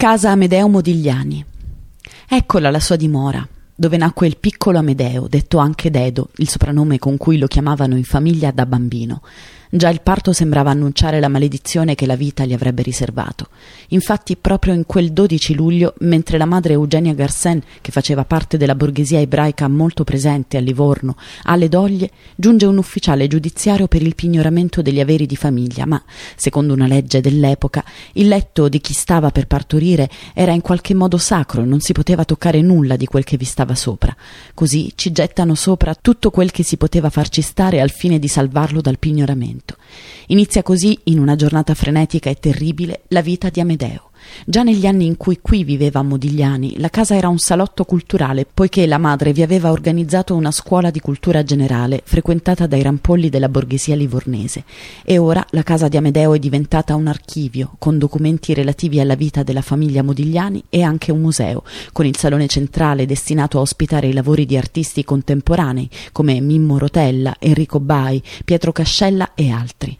Casa Amedeo Modigliani. Eccola la sua dimora, dove nacque il piccolo Amedeo, detto anche Dedo, il soprannome con cui lo chiamavano in famiglia da bambino. Già il parto sembrava annunciare la maledizione che la vita gli avrebbe riservato. Infatti, proprio in quel 12 luglio, mentre la madre Eugenia Garcen, che faceva parte della borghesia ebraica molto presente a Livorno, alle doglie, giunge un ufficiale giudiziario per il pignoramento degli averi di famiglia, ma, secondo una legge dell'epoca, il letto di chi stava per partorire era in qualche modo sacro e non si poteva toccare nulla di quel che vi stava sopra. Così ci gettano sopra tutto quel che si poteva farci stare al fine di salvarlo dal pignoramento momento. Inizia così, in una giornata frenetica e terribile, la vita di Amedeo. Già negli anni in cui qui viveva Modigliani, la casa era un salotto culturale, poiché la madre vi aveva organizzato una scuola di cultura generale frequentata dai rampolli della borghesia livornese. E ora la casa di Amedeo è diventata un archivio con documenti relativi alla vita della famiglia Modigliani e anche un museo, con il salone centrale destinato a ospitare i lavori di artisti contemporanei come Mimmo Rotella, Enrico Bai, Pietro Cascella e altri.